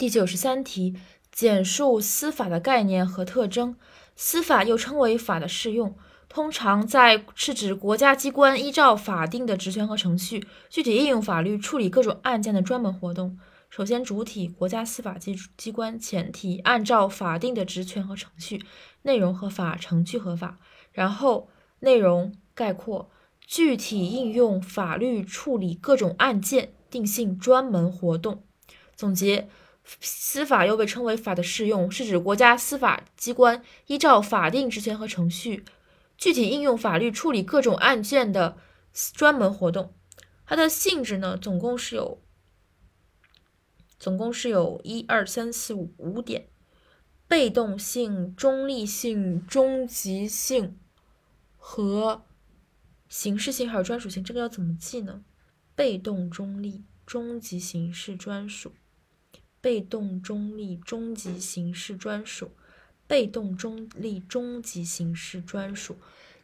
第九十三题，简述司法的概念和特征。司法又称为法的适用，通常在是指国家机关依照法定的职权和程序，具体应用法律处理各种案件的专门活动。首先，主体国家司法机机关；前提按照法定的职权和程序，内容合法，程序合法。然后，内容概括，具体应用法律处理各种案件，定性专门活动。总结。司法又被称为法的适用，是指国家司法机关依照法定职权和程序，具体应用法律处理各种案件的专门活动。它的性质呢，总共是有，总共是有一二三四五五点：被动性、中立性、终极性和形式性，还有专属性。这个要怎么记呢？被动、中立、终极、形式、专属。被动中立终极形式专属，被动中立终极形式专属，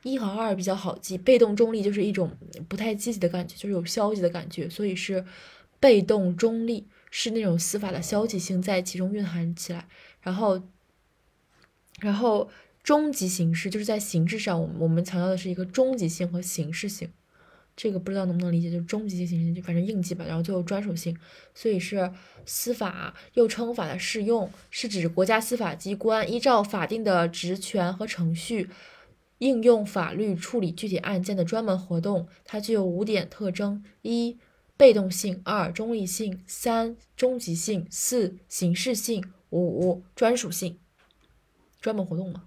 一和二比较好记。被动中立就是一种不太积极的感觉，就是有消极的感觉，所以是被动中立，是那种司法的消极性在其中蕴含起来。然后，然后终极形式就是在形式上，我们我们强调的是一个终极性和形式性。这个不知道能不能理解，就是终极性形，就反正应急吧。然后最后专属性，所以是司法又称法的适用，是指国家司法机关依照法定的职权和程序，应用法律处理具体案件的专门活动。它具有五点特征：一、被动性；二、中立性；三、终极性；四、形式性；五、专属性。专门活动嘛。